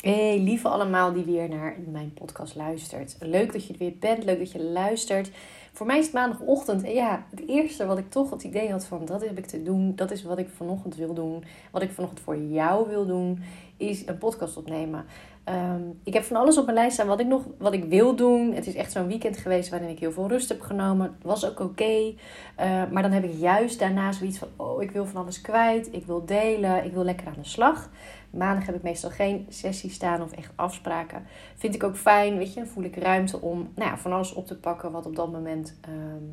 Hey, lieve allemaal die weer naar mijn podcast luistert. Leuk dat je er weer bent, leuk dat je luistert. Voor mij is het maandagochtend en ja, het eerste wat ik toch het idee had van dat heb ik te doen, dat is wat ik vanochtend wil doen, wat ik vanochtend voor jou wil doen, is een podcast opnemen. Ehm, ik heb van alles op mijn lijst staan wat ik nog wat ik wil doen. Het is echt zo'n weekend geweest waarin ik heel veel rust heb genomen. Het was ook oké. Eh, maar dan heb ik juist daarna zoiets van: oh, ik wil van alles kwijt. Ik wil delen. Ik wil lekker aan de slag. Maandag heb ik meestal geen sessie staan of echt afspraken. Vind ik ook fijn, weet je. Dan voel ik ruimte om nou ja, van alles op te pakken wat op dat moment. Ehm,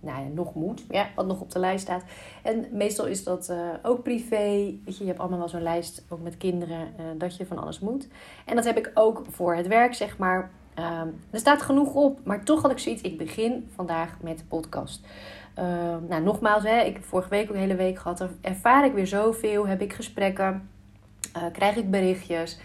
nou ja, nog moet. Ja, wat nog op de lijst staat. En meestal is dat uh, ook privé. Weet je, je hebt allemaal wel zo'n lijst, ook met kinderen, uh, dat je van alles moet. En dat heb ik ook voor het werk, zeg maar. Um, er staat genoeg op, maar toch had ik zoiets. Ik begin vandaag met de podcast. Uh, nou, nogmaals, hè, ik heb vorige week ook een hele week gehad. Ervaar ik weer zoveel, heb ik gesprekken, uh, krijg ik berichtjes.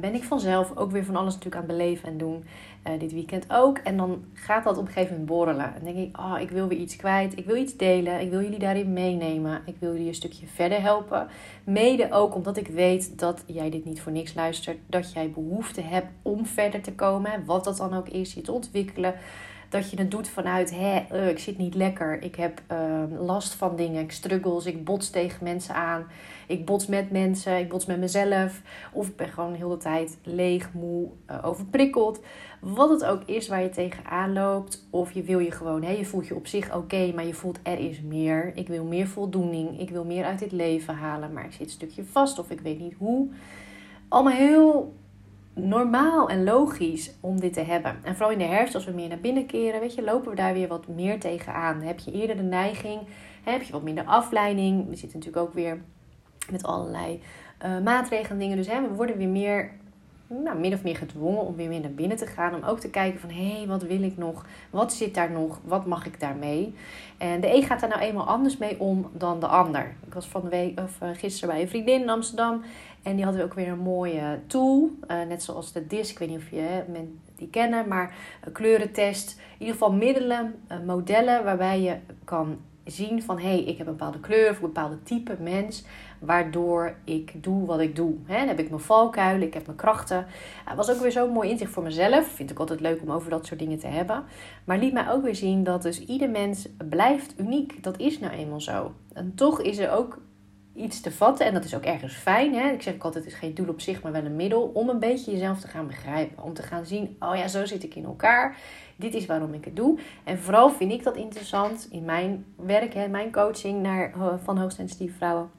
Ben ik vanzelf ook weer van alles natuurlijk aan het beleven en doen. Uh, dit weekend ook. En dan gaat dat op een gegeven moment borrelen. En denk ik, oh, ik wil weer iets kwijt. Ik wil iets delen. Ik wil jullie daarin meenemen. Ik wil jullie een stukje verder helpen. Mede ook omdat ik weet dat jij dit niet voor niks luistert. Dat jij behoefte hebt om verder te komen. Wat dat dan ook is, je te ontwikkelen. Dat je het doet vanuit, hé, uh, ik zit niet lekker. Ik heb uh, last van dingen. Ik struggles. Ik bots tegen mensen aan. Ik bots met mensen. Ik bots met mezelf. Of ik ben gewoon de hele tijd leeg, moe, uh, overprikkeld. Wat het ook is waar je tegenaan loopt. Of je wil je gewoon, hé, je voelt je op zich oké, maar je voelt er is meer. Ik wil meer voldoening. Ik wil meer uit dit leven halen. Maar ik zit een stukje vast of ik weet niet hoe. Allemaal heel normaal en logisch om dit te hebben. En vooral in de herfst, als we meer naar binnen keren, weet je, lopen we daar weer wat meer tegenaan. Heb je eerder de neiging, heb je wat minder afleiding. We zitten natuurlijk ook weer met allerlei uh, maatregelen en dingen. Dus hè, we worden weer meer nou, min of meer gedwongen om weer meer naar binnen te gaan. Om ook te kijken van, hé, hey, wat wil ik nog? Wat zit daar nog? Wat mag ik daarmee? En de een gaat daar nou eenmaal anders mee om dan de ander. Ik was van de of uh, gisteren bij een vriendin in Amsterdam. En die hadden ook weer een mooie tool. Uh, net zoals de DISC. Ik weet niet of je hè, die kennen. Maar een kleurentest. In ieder geval middelen, uh, modellen waarbij je kan zien van... hé, hey, ik heb een bepaalde kleur of een bepaalde type mens waardoor ik doe wat ik doe. Dan heb ik mijn valkuilen, ik heb mijn krachten. Het was ook weer zo'n mooi inzicht voor mezelf. Vind ik altijd leuk om over dat soort dingen te hebben. Maar liet mij ook weer zien dat dus ieder mens blijft uniek. Dat is nou eenmaal zo. En toch is er ook iets te vatten. En dat is ook ergens fijn. Hè? Ik zeg ook altijd, het is geen doel op zich, maar wel een middel om een beetje jezelf te gaan begrijpen. Om te gaan zien, oh ja, zo zit ik in elkaar. Dit is waarom ik het doe. En vooral vind ik dat interessant in mijn werk, hè, mijn coaching naar, eh, van hoogsensitieve vrouwen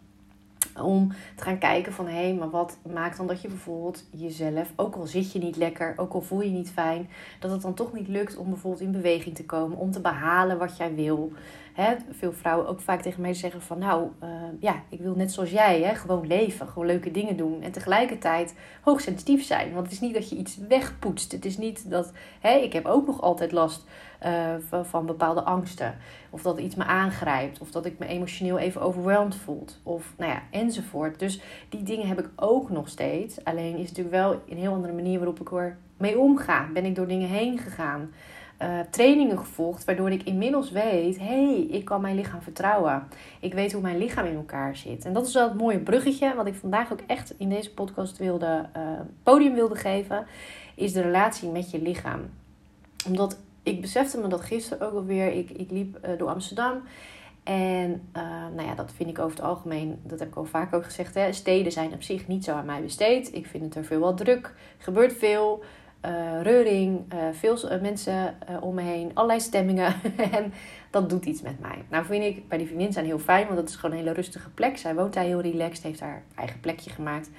om te gaan kijken van hé, hey, maar wat maakt dan dat je bijvoorbeeld jezelf, ook al zit je niet lekker, ook al voel je niet fijn, dat het dan toch niet lukt om bijvoorbeeld in beweging te komen, om te behalen wat jij wil. Hè, veel vrouwen ook vaak tegen mij zeggen van nou, uh, ja, ik wil net zoals jij, hè, gewoon leven, gewoon leuke dingen doen en tegelijkertijd hoogsensitief zijn. Want het is niet dat je iets wegpoetst. Het is niet dat, hè, ik heb ook nog altijd last uh, van, bepaalde angsten. Of dat iets me aangrijpt. Of dat ik me emotioneel even overweldigd voelt. Of nou ja, enzovoort. Dus die dingen heb ik ook nog steeds. Alleen is het natuurlijk wel een heel andere manier waarop ik er mee omga. Ben ik door dingen heen gegaan. Uh, trainingen gevolgd, waardoor ik inmiddels weet: hé, hey, ik kan mijn lichaam vertrouwen. Ik weet hoe mijn lichaam in elkaar zit. En dat is wel het mooie bruggetje, wat ik vandaag ook echt in deze podcast wilde, uh, podium wilde geven, is de relatie met je lichaam. Omdat ik besefte me dat gisteren ook alweer. Ik, ik liep uh, door Amsterdam. En uh, nou ja, dat vind ik over het algemeen, dat heb ik al vaak ook gezegd. Hè, steden zijn op zich niet zo aan mij besteed. Ik vind het er veel wat druk. Gebeurt veel. Uh, reuring, veel mensen om me heen, allerlei stemmingen. en dat doet iets met mij. Nou vind ik bij die vriendin zijn heel fijn, want dat is gewoon een hele rustige plek. Zij woont daar heel relaxed, heeft haar eigen plekje gemaakt.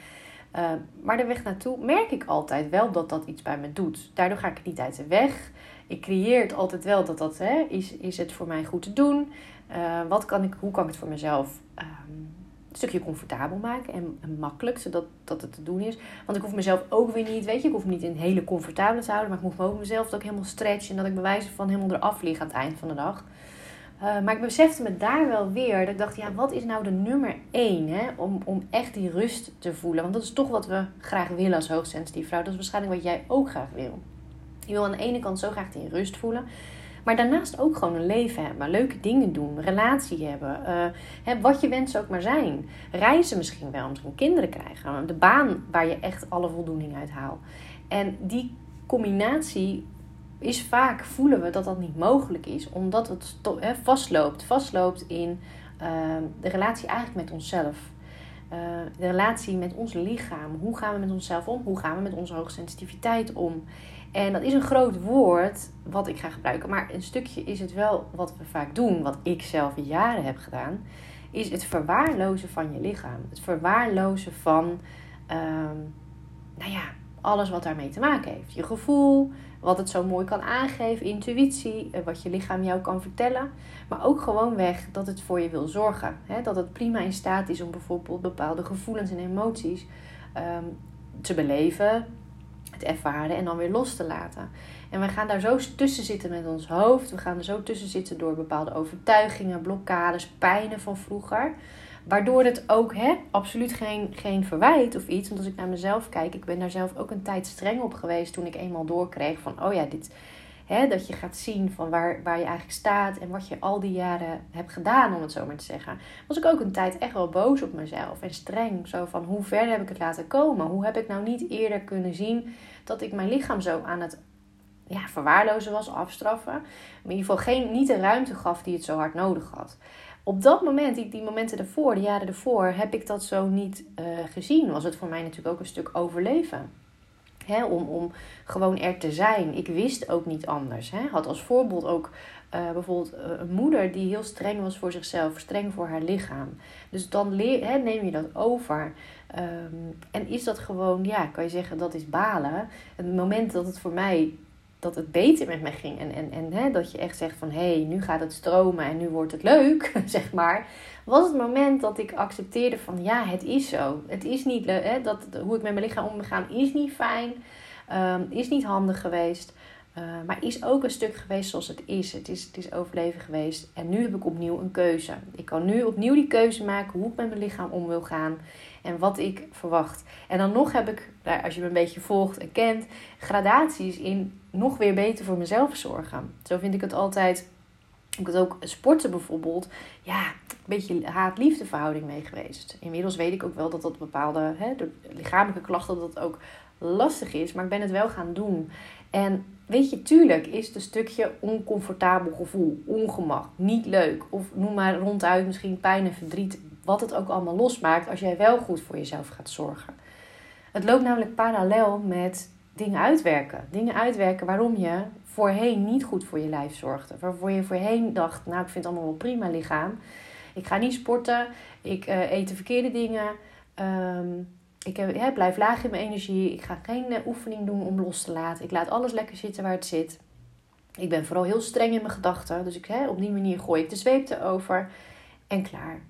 Maar de weg naartoe merk ik altijd wel dat dat iets bij me doet. Daardoor ga ik niet uit de weg ik creëer het altijd wel dat dat hè, is, is het voor mij goed te doen. Uh, wat kan ik, hoe kan ik het voor mezelf um, een stukje comfortabel maken en, makkelijk, zodat dat het te doen is. Want ik hoef mezelf ook weer niet, weet je, ik hoef me niet in hele comfortabele te houden, maar ik moet me ook mezelf ook helemaal stretchen en dat ik bewijzen van helemaal eraf lig aan het eind van de dag. Uh, maar ik besefte me daar wel weer dat ik dacht, ja, wat is nou de nummer één hè, om, om echt die rust te voelen? Want dat is toch wat we graag willen als hoogsensitief vrouw. Dat is waarschijnlijk wat jij ook graag wil. Je wil aan de ene kant zo graag die rust voelen. Maar daarnaast ook gewoon een leven hebben, leuke dingen doen, relatie hebben, hè, wat je wensen ook maar zijn. Reizen misschien wel, misschien kinderen krijgen, de baan waar je echt alle voldoening uit haalt. En die combinatie is vaak, voelen we dat dat niet mogelijk is, omdat het vastloopt, vastloopt in Ehm, de relatie eigenlijk met onszelf. Uh, de relatie met ons lichaam. Hoe gaan we met onszelf om? Hoe gaan we met onze hoogsensitiviteit om? En dat is een groot woord wat ik ga gebruiken. Maar een stukje is het wel wat we vaak doen. Wat ik zelf jaren heb gedaan. Is het verwaarlozen van je lichaam. Het verwaarlozen van uh, nou ja, alles wat daarmee te maken heeft. Je gevoel, wat het zo mooi kan aangeven, intuïtie, eh, wat je lichaam jou kan vertellen. Maar ook gewoon weg dat het voor je wil zorgen. Hè? Dat het prima in staat is om bijvoorbeeld bepaalde gevoelens en emoties um, te beleven, te ervaren en dan weer los te laten. En we gaan daar zo tussen zitten met ons hoofd. We gaan er zo tussen zitten door bepaalde overtuigingen, blokkades, pijnen van vroeger. Waardoor het ook hè, absoluut geen, geen verwijt of iets. Want als ik naar mezelf kijk, ik ben daar zelf ook een tijd streng op geweest toen ik eenmaal doorkreeg van, oh ja, dit, hè, dat je gaat zien van waar, waar je eigenlijk staat en wat je al die jaren hebt gedaan, om het zo maar te zeggen. Was ik ook een tijd echt wel boos op mezelf en streng. Zo van, hoe ver heb ik het laten komen? Hoe heb ik nou niet eerder kunnen zien dat ik mijn lichaam zo aan het ja, verwaarlozen was, afstraffen. Maar in ieder geval geen, niet de ruimte gaf die het zo hard nodig had op dat moment, die, die momenten ervoor, de jaren ervoor, heb ik dat zo niet uh, gezien. Was het voor mij natuurlijk ook een stuk overleven. Hè, om, om gewoon er te zijn. Ik wist ook niet anders. Hè. Had als voorbeeld ook uh, bijvoorbeeld uh, een moeder die heel streng was voor zichzelf, streng voor haar lichaam. Dus dan leer, neem je dat over. Um, en is dat gewoon, ja, kan je zeggen, dat is balen. Het moment dat het voor mij dat het beter met mij ging. En, en, en hè, dat je echt zegt van hé, hey, nu gaat het stromen en nu wordt het leuk, zeg maar. Was het moment dat ik accepteerde van ja, het is zo. Het is niet leuk. Hè, dat, hoe ik met mijn lichaam omgaan is niet fijn. Um, is niet handig geweest. Uh, maar is ook een stuk geweest zoals het is. Het, is. het is overleven geweest. En nu heb ik opnieuw een keuze. Ik kan nu opnieuw die keuze maken hoe ik met mijn lichaam om wil gaan en wat ik verwacht. En dan nog heb ik, nou, als je me een beetje volgt en kent, gradaties in nog weer beter voor mezelf zorgen. Zo vind ik het altijd. Ik het ook sporten bijvoorbeeld. Ja, een beetje haat-liefde mee geweest. Inmiddels weet ik ook wel dat dat bepaalde hè, lichamelijke klachten dat ook lastig is. Maar ik ben het wel gaan doen. En weet je, tuurlijk is het stukje oncomfortabel gevoel, ongemak, niet leuk. Of noem maar ronduit misschien pijn en verdriet wat het ook allemaal losmaakt als jij wel goed voor jezelf gaat zorgen. Het loopt namelijk parallel met dingen uitwerken. Dingen uitwerken waarom je voorheen niet goed voor je lijf zorgde. Waarvoor je voorheen dacht, nou ik vind het allemaal wel prima lichaam. Ik ga niet sporten, ik uh, eet de verkeerde dingen. Um, ik heb, blijf laag in mijn energie. Ik ga geen uh, oefening doen om los te laten. Ik laat alles lekker zitten waar het zit. Ik ben vooral heel streng in mijn gedachten. Dus ik, hè, op die manier gooi ik de zweep erover. En klaar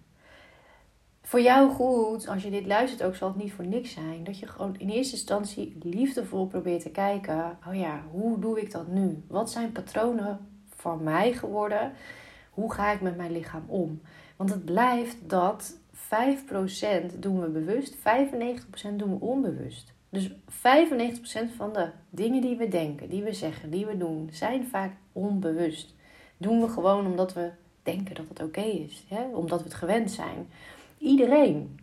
voor jou goed, als je dit luistert ook, zal het niet voor niks zijn. Dat je gewoon in eerste instantie liefdevol probeert te kijken. Oh ja, hoe doe ik dat nu? Wat zijn patronen van mij geworden? Hoe ga ik met mijn lichaam om? Want het blijft dat 5% doen we bewust, 95% doen we onbewust. Dus 95% van de dingen die we denken, die we zeggen, die we doen, zijn vaak onbewust. Doen we gewoon omdat we denken dat het oké is, hè? omdat we het gewend zijn. Iedereen.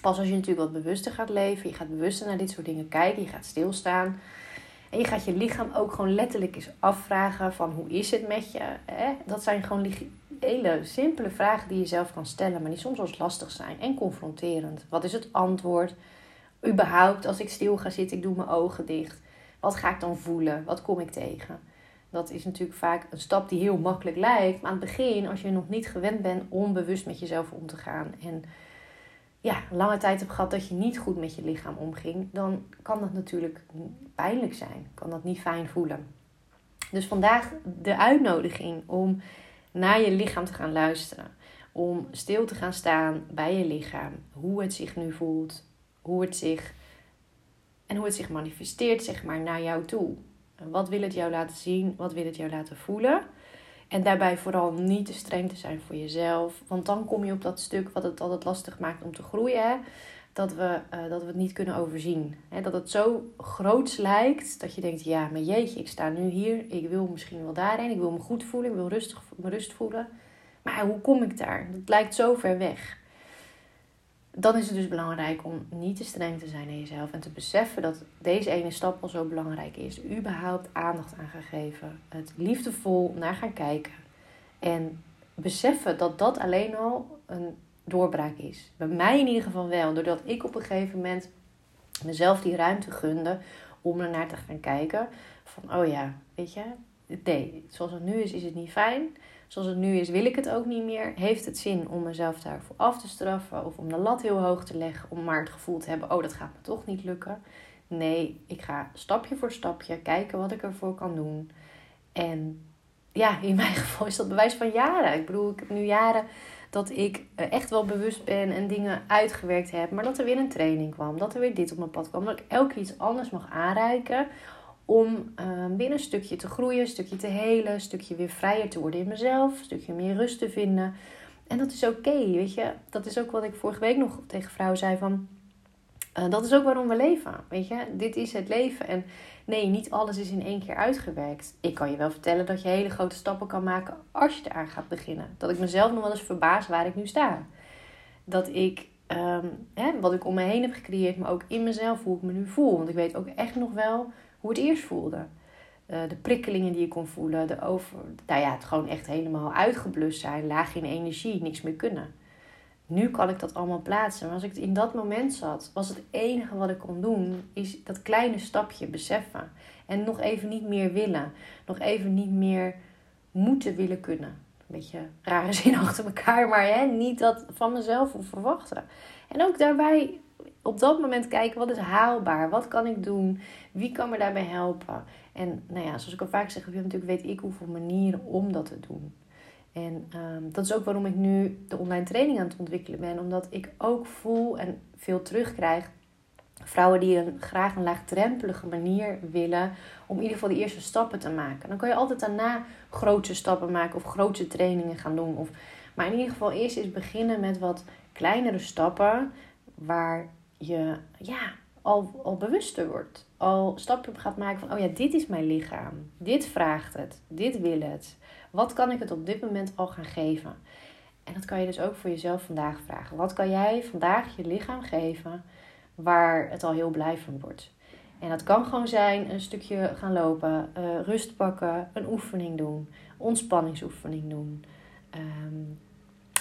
Pas als je natuurlijk wat bewuster gaat leven, je gaat bewuster naar dit soort dingen kijken, je gaat stilstaan. En je gaat je lichaam ook gewoon letterlijk eens afvragen van hoe is het met je? Hè? Dat zijn gewoon hele simpele vragen die je zelf kan stellen, maar die soms wel lastig zijn en confronterend. Wat is het antwoord? Überhaupt, als ik stil ga zitten, ik doe mijn ogen dicht. Wat ga ik dan voelen? Wat kom ik tegen? Dat is natuurlijk vaak een stap die heel makkelijk lijkt. Maar aan het begin, als je nog niet gewend bent onbewust met jezelf om te gaan. En ja, lange tijd hebt gehad dat je niet goed met je lichaam omging. Dan kan dat natuurlijk pijnlijk zijn. Kan dat niet fijn voelen. Dus vandaag de uitnodiging om naar je lichaam te gaan luisteren. Om stil te gaan staan bij je lichaam. Hoe het zich nu voelt. Hoe het zich en hoe het zich manifesteert, zeg maar, naar jou toe. Wat wil het jou laten zien? Wat wil het jou laten voelen? En daarbij vooral niet te streng te zijn voor jezelf. Want dan kom je op dat stuk wat het altijd lastig maakt om te groeien. dat we, eh, dat we het niet kunnen overzien. He, dat het zo groots lijkt dat je denkt: ja, maar jeetje, ik sta nu hier. Ik wil misschien wel daarheen. Ik wil me goed voelen. Ik wil rustig, me rust voelen. Maar hoe kom ik daar? Het lijkt zo ver weg. Dan is het dus belangrijk om niet te streng te zijn naar jezelf en te beseffen dat deze ene stap al zo belangrijk is. Überhaupt aandacht aan gaan geven. Het liefdevol naar gaan kijken. En beseffen dat dat alleen al een doorbraak is. Bij mij in ieder geval wel. Doordat ik op een gegeven moment mezelf die ruimte gunde om er naar te gaan kijken. Van, oh ja, weet je, zoals het nu is, is het niet fijn. Zoals het nu is, wil ik het ook niet meer. Heeft het zin om mezelf daarvoor af te straffen of om de lat heel hoog te leggen, om maar het gevoel te hebben: oh, dat gaat me toch niet lukken. Nee, ik ga stapje voor stapje kijken wat ik ervoor kan doen. En ja, in mijn geval is dat bewijs van jaren. Ik bedoel, ik heb nu jaren dat ik eh, echt wel bewust ben en dingen uitgewerkt heb. Maar dat er weer een training kwam. Dat er weer dit op mijn pad kwam. Dat ik elke iets anders mag aanreiken. Om uh, weer een stukje te groeien, een stukje te helen, een stukje weer vrijer te worden in mezelf, een stukje meer rust te vinden. En dat is oké, weet je. Dat is ook wat ik vorige week nog tegen vrouwen zei van... Uh, dat is ook waarom we leven, weet je. Dit is het leven. En nee, niet alles is in één keer uitgewerkt. Ik kan je wel vertellen dat je hele grote stappen kan maken als je eraan gaat beginnen. Dat ik mezelf nog wel eens verbaas waar ik nu sta. Dat ik, um, hè, wat ik om me heen heb gecreëerd, maar ook in mezelf, hoe ik me nu voel. Want ik weet ook echt nog wel hoe het eerst voelde. Uh, de prikkelingen die je kon voelen, de over, nou ja, het gewoon echt helemaal uitgeblust zijn, laag in energie, niks meer kunnen. Nu kan ik dat allemaal plaatsen. Maar als ik in dat moment zat, was het enige wat ik kon doen, is dat kleine stapje beseffen. En nog even niet meer willen. Nog even niet meer moeten willen kunnen. Een beetje rare zin achter elkaar, maar hè, niet dat van mezelf hoeven verwachten. En ook daarbij op dat moment kijken, wat is haalbaar? Wat kan ik doen? Wie kan me daarbij helpen? En nou ja, zoals ik al vaak zeg, natuurlijk weet ik hoeveel manieren om dat te doen. En ehm, dat is ook waarom ik nu de online training aan het ontwikkelen ben. Omdat ik ook voel en veel terugkrijg. Vrouwen die een, graag een laagdrempelige manier willen om in ieder geval de eerste stappen te maken. Dan kan je altijd daarna grote stappen maken of grote trainingen gaan doen. Of, maar in ieder geval eerst eens beginnen met wat kleinere stappen waar je ja, al, al bewuster wordt. Al stapje op gaat maken van, oh ja, dit is mijn lichaam. Dit vraagt het. Dit wil het. Wat kan ik het op dit moment al gaan geven? En dat kan je dus ook voor jezelf vandaag vragen. Wat kan jij vandaag je lichaam geven waar het al heel blij van wordt? En dat kan gewoon zijn een stukje gaan lopen, uh, rust pakken, een oefening doen, ontspanningsoefening doen. Ehm,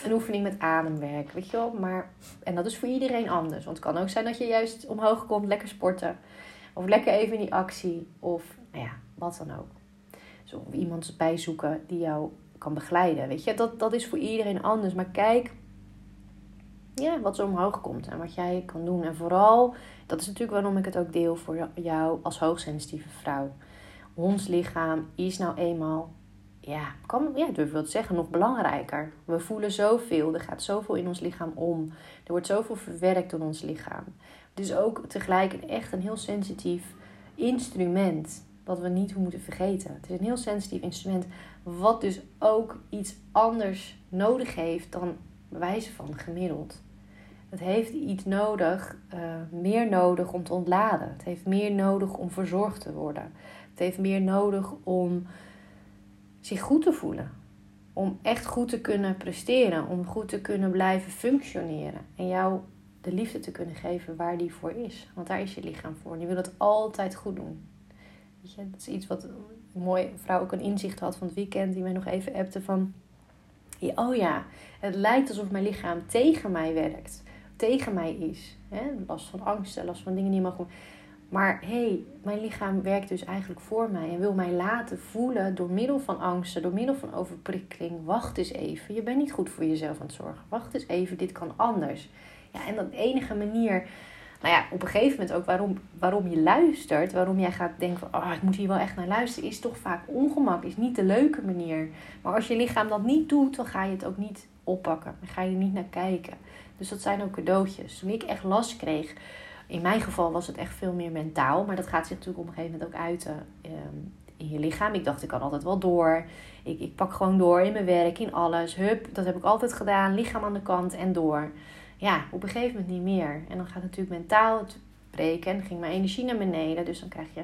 een oefening met ademwerk, weet je wel. Maar, en dat is voor iedereen anders. Want het kan ook zijn dat je juist omhoog komt, lekker sporten. Of lekker even in die actie. Of nou ja, wat dan ook. Zo, of iemand bijzoeken die jou kan begeleiden. Weet je, dat, dat is voor iedereen anders. Maar kijk ja, wat zo omhoog komt en wat jij kan doen. En vooral, dat is natuurlijk waarom ik het ook deel voor jou als hoogsensitieve vrouw. Ons lichaam is nou eenmaal ja, kan, ja, durf wel te zeggen, nog belangrijker. We voelen zoveel, er gaat zoveel in ons lichaam om. Er wordt zoveel verwerkt door ons lichaam. Dus ook tegelijk een echt een heel sensitief instrument. Wat we niet moeten vergeten. Het is een heel sensitief instrument. Wat dus ook iets anders nodig heeft dan wijze van gemiddeld. Het heeft iets nodig, uh, meer nodig om te ontladen. Het heeft meer nodig om verzorgd te worden. Het heeft meer nodig om zich goed te voelen. Om echt goed te kunnen presteren. Om goed te kunnen blijven functioneren. En jou de liefde te kunnen geven waar die voor is. Want daar is je lichaam voor. Die wil het altijd goed doen. Weet je, dat is iets wat een mooie vrouw ook een inzicht had van het weekend. Die mij nog even appte van... Oh ja, het lijkt alsof mijn lichaam tegen mij werkt. Tegen mij is. Hè? Last van angsten, last van dingen die mag maar hé, hey, mijn lichaam werkt dus eigenlijk voor mij en wil mij laten voelen door middel van angsten, door middel van overprikkeling. Wacht eens even, je bent niet goed voor jezelf aan het zorgen. Wacht eens even, dit kan anders. Ja, en dat enige manier, nou ja, op een gegeven moment ook waarom, waarom je luistert, waarom jij gaat denken van, oh, ik moet hier wel echt naar luisteren, is toch vaak ongemak, is niet de leuke manier. Maar als je lichaam dat niet doet, dan ga je het ook niet oppakken. Dan ga je er niet naar kijken. Dus dat zijn ook cadeautjes. Toen ik echt last kreeg in mijn geval was het echt veel meer mentaal. Maar dat gaat zich natuurlijk op een gegeven moment ook uiten ehm, in je lichaam. Ik dacht, ik kan altijd wel door. Ik, ik pak gewoon door in mijn werk, in alles. Hup, dat heb ik altijd gedaan. Lichaam aan de kant en door. ja, op een gegeven moment niet meer. En dan gaat natuurlijk mentaal het breken. En ging mijn energie naar beneden. Dus dan krijg je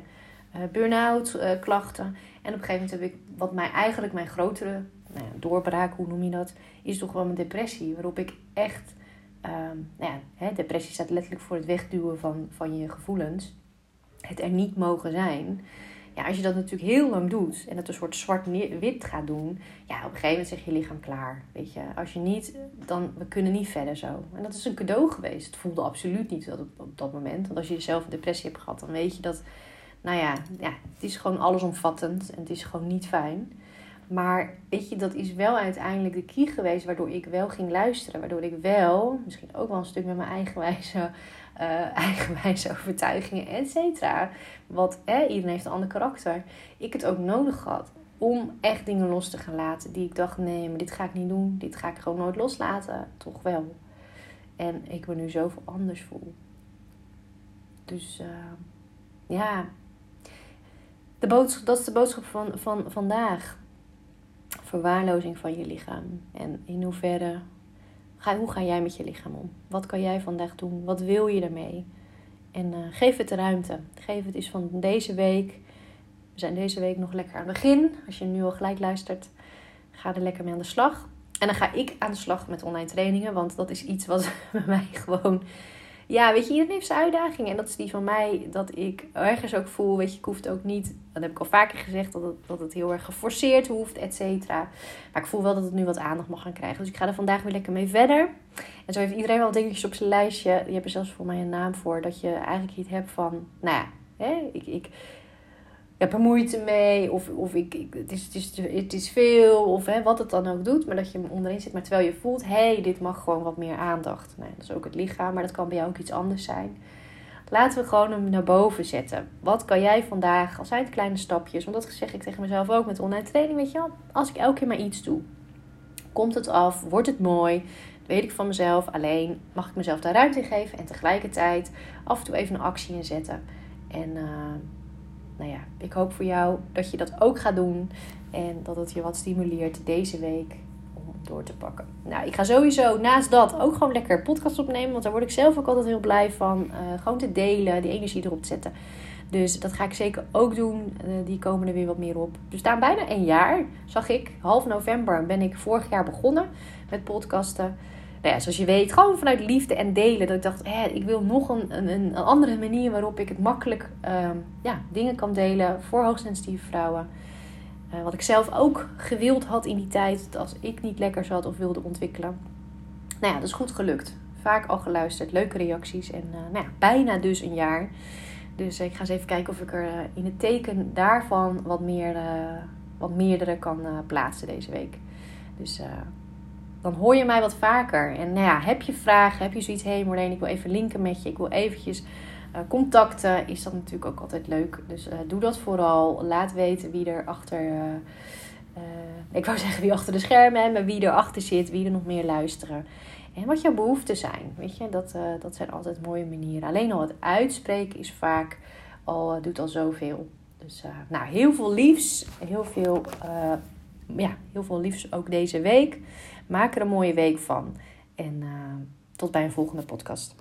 uh, burn-out uh, klachten. En op een gegeven moment heb ik, wat mij eigenlijk mijn grotere nou ja, doorbraak, hoe noem je dat, is toch wel mijn depressie. Waarop ik echt, um, nou ja, hè, depressie staat letterlijk voor het wegduwen van, van je gevoelens. Het er niet mogen zijn ja, als je dat natuurlijk heel lang doet en het een soort zwart-wit gaat doen, ja, op een gegeven moment zeg je lichaam klaar. Weet je, als je niet, dan we kunnen niet verder zo. En dat is een cadeau geweest. Het voelde absoluut niet dat op, op dat moment. Want als je zelf een depressie hebt gehad, dan weet je dat, nou ja, ja, het is gewoon allesomvattend en het is gewoon niet fijn. Maar weet je, dat is wel uiteindelijk de key geweest waardoor ik wel ging luisteren. Waardoor ik wel, misschien ook wel een stuk met mijn eigen wijze uh, eigenwijze overtuigingen, et cetera. Want iedereen heeft een ander karakter. Ik het ook nodig had om echt dingen los te gaan laten die ik dacht: nee, maar dit ga ik niet doen. Dit ga ik gewoon nooit loslaten. Toch wel. En ik me nu zoveel anders voel. Dus uh, ja, de boodschap, dat is de boodschap van, van vandaag. Verwaarlozing van je lichaam. En in hoeverre Ga, hoe ga jij met je lichaam om? Wat kan jij vandaag doen? Wat wil je ermee? En uh, geef het de ruimte. Geef het eens van deze week. We zijn deze week nog lekker aan het begin. Als je nu al gelijk luistert, ga er lekker mee aan de slag. En dan ga ik aan de slag met online trainingen. Want dat is iets wat bij mij gewoon ja, weet je, iedereen heeft zijn uitdaging. En dat is die van mij, dat ik ergens ook voel, weet je, ik hoef het ook niet, dat heb ik al vaker gezegd, dat het, dat het heel erg geforceerd hoeft, et cetera. Maar ik voel wel dat het nu wat aandacht mag gaan krijgen. Dus ik ga er vandaag weer lekker mee verder. En zo heeft iedereen wel dingetjes op zijn lijstje. Je hebt er zelfs voor mij een naam voor, dat je eigenlijk iets hebt van, nou ja, hè, ik, ik, heb er moeite mee. Of, of ik, ik, het, is, het, is, het is veel. Of hè, wat het dan ook doet. Maar dat je onderin zit. Maar terwijl je voelt. Hé, hey, dit mag gewoon wat meer aandacht. Nee, dat is ook het lichaam. Maar dat kan bij jou ook iets anders zijn. Laten we gewoon hem naar boven zetten. Wat kan jij vandaag, al zijn het kleine stapjes, want dat zeg ik tegen mezelf ook met online training, weet je wel. Als ik elke keer maar iets doe, komt het af, wordt het mooi, weet ik van mezelf. Alleen mag ik mezelf daar ruimte in geven en tegelijkertijd af en toe even een actie inzetten. En uh, nou ja, ik hoop voor jou dat je dat ook gaat doen. En dat het je wat stimuleert deze week om door te pakken. Nou, ik ga sowieso naast dat ook gewoon lekker podcast opnemen. Want daar word ik zelf ook altijd heel blij van. Uh, gewoon te delen, die energie erop te zetten. Dus dat ga ik zeker ook doen. Uh, die komen er weer wat meer op. Dus staan bijna een jaar, zag ik. Half november ben ik vorig jaar begonnen met podcasten nou ja, zoals je weet, gewoon vanuit liefde en delen. Dat ik dacht, ik wil nog een, een, een andere manier waarop ik het makkelijk um, ja, dingen kan delen voor hoogsensitieve vrouwen. Uh, wat ik zelf ook gewild had in die tijd, als ik niet lekker zat of wilde ontwikkelen. Nou ja, dat is goed gelukt. Vaak al geluisterd, leuke reacties en uh, nou ja, bijna dus een jaar. Dus ik ga eens even kijken of ik er in het teken daarvan wat, meer, wat meerdere kan plaatsen deze week. Dus dan hoor je mij wat vaker. En nou ja, heb je vragen, heb je zoiets, hé hey Marleen, ik wil even linken met je, ik wil eventjes uh, contacten, is dat natuurlijk ook altijd leuk. Dus uh, doe dat vooral. Laat weten wie er achter, uh, ik wou zeggen wie achter de schermen, maar wie erachter zit, wie er nog meer luisteren. En wat jouw behoeften zijn, weet je, dat, dat zijn altijd mooie manieren. Alleen al het uitspreken is vaak al, doet al zoveel. Dus nou, heel veel liefs, heel veel, ja, heel veel liefs ook deze week. Maak er een mooie week van. En uh, tot bij een volgende podcast.